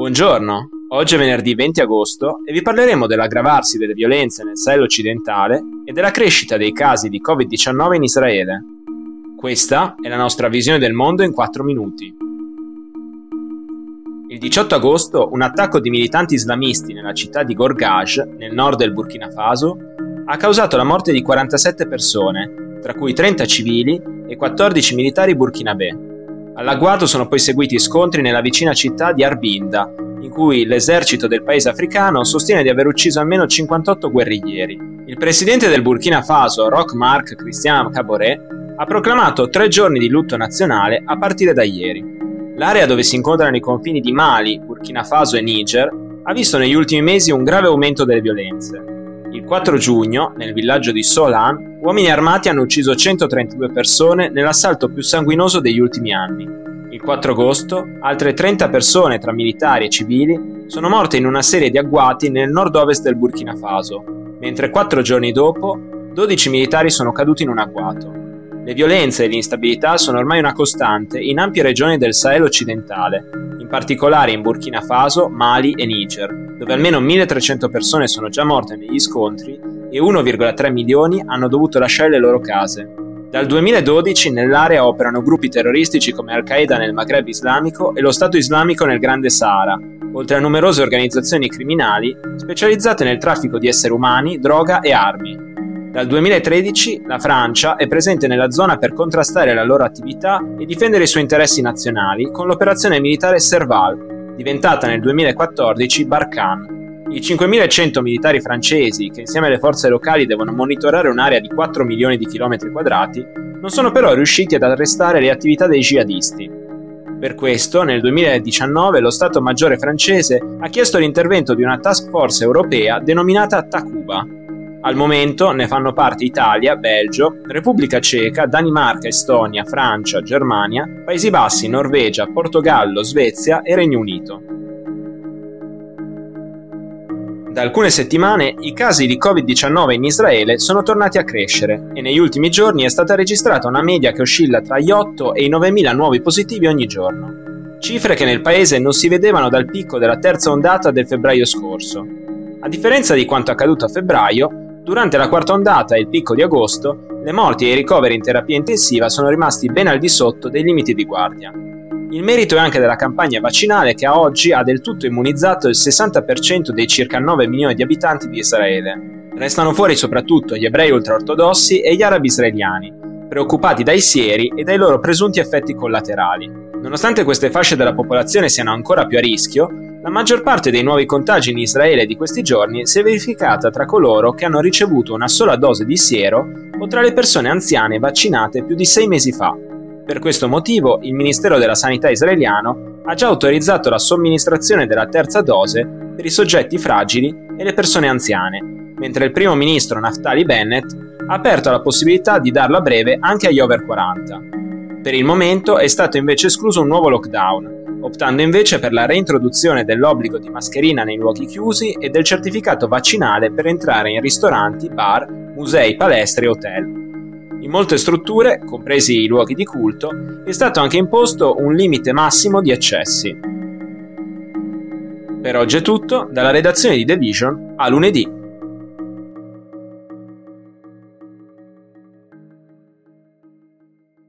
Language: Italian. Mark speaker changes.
Speaker 1: Buongiorno, oggi è venerdì 20 agosto e vi parleremo dell'aggravarsi delle violenze nel Sahel occidentale e della crescita dei casi di Covid-19 in Israele. Questa è la nostra visione del mondo in 4 minuti. Il 18 agosto un attacco di militanti islamisti nella città di Gorgaj, nel nord del Burkina Faso, ha causato la morte di 47 persone, tra cui 30 civili e 14 militari burkinabè. All'agguato sono poi seguiti scontri nella vicina città di Arbinda, in cui l'esercito del paese africano sostiene di aver ucciso almeno 58 guerriglieri. Il presidente del Burkina Faso, Roch Marc Christian Caboret, ha proclamato tre giorni di lutto nazionale a partire da ieri. L'area dove si incontrano i confini di Mali, Burkina Faso e Niger ha visto negli ultimi mesi un grave aumento delle violenze. Il 4 giugno, nel villaggio di Solan, uomini armati hanno ucciso 132 persone nell'assalto più sanguinoso degli ultimi anni. Il 4 agosto, altre 30 persone tra militari e civili sono morte in una serie di agguati nel nord-ovest del Burkina Faso, mentre quattro giorni dopo 12 militari sono caduti in un agguato. Le violenze e l'instabilità sono ormai una costante in ampie regioni del Sahel occidentale, particolare in Burkina Faso, Mali e Niger, dove almeno 1300 persone sono già morte negli scontri e 1,3 milioni hanno dovuto lasciare le loro case. Dal 2012 nell'area operano gruppi terroristici come Al-Qaeda nel Maghreb islamico e lo Stato islamico nel Grande Sahara, oltre a numerose organizzazioni criminali specializzate nel traffico di esseri umani, droga e armi. Dal 2013 la Francia è presente nella zona per contrastare la loro attività e difendere i suoi interessi nazionali con l'operazione militare Serval, diventata nel 2014 Barkhane. I 5.100 militari francesi, che insieme alle forze locali devono monitorare un'area di 4 milioni di chilometri quadrati, non sono però riusciti ad arrestare le attività dei jihadisti. Per questo, nel 2019, lo Stato Maggiore francese ha chiesto l'intervento di una task force europea denominata Takuba, al momento ne fanno parte Italia, Belgio, Repubblica Ceca, Danimarca, Estonia, Francia, Germania, Paesi Bassi, Norvegia, Portogallo, Svezia e Regno Unito. Da alcune settimane i casi di Covid-19 in Israele sono tornati a crescere e negli ultimi giorni è stata registrata una media che oscilla tra gli 8 e i 9.000 nuovi positivi ogni giorno. Cifre che nel paese non si vedevano dal picco della terza ondata del febbraio scorso. A differenza di quanto accaduto a febbraio, Durante la quarta ondata e il picco di agosto, le morti e i ricoveri in terapia intensiva sono rimasti ben al di sotto dei limiti di guardia. Il merito è anche della campagna vaccinale che a oggi ha del tutto immunizzato il 60% dei circa 9 milioni di abitanti di Israele. Restano fuori soprattutto gli ebrei ultraortodossi e gli arabi israeliani, preoccupati dai sieri e dai loro presunti effetti collaterali. Nonostante queste fasce della popolazione siano ancora più a rischio, la maggior parte dei nuovi contagi in Israele di questi giorni si è verificata tra coloro che hanno ricevuto una sola dose di siero o tra le persone anziane vaccinate più di sei mesi fa. Per questo motivo il Ministero della Sanità israeliano ha già autorizzato la somministrazione della terza dose per i soggetti fragili e le persone anziane, mentre il primo ministro Naftali Bennett ha aperto la possibilità di darla breve anche agli over 40. Per il momento è stato invece escluso un nuovo lockdown, optando invece per la reintroduzione dell'obbligo di mascherina nei luoghi chiusi e del certificato vaccinale per entrare in ristoranti, bar, musei, palestre e hotel. In molte strutture, compresi i luoghi di culto, è stato anche imposto un limite massimo di accessi. Per oggi è tutto, dalla redazione di The Vision a lunedì.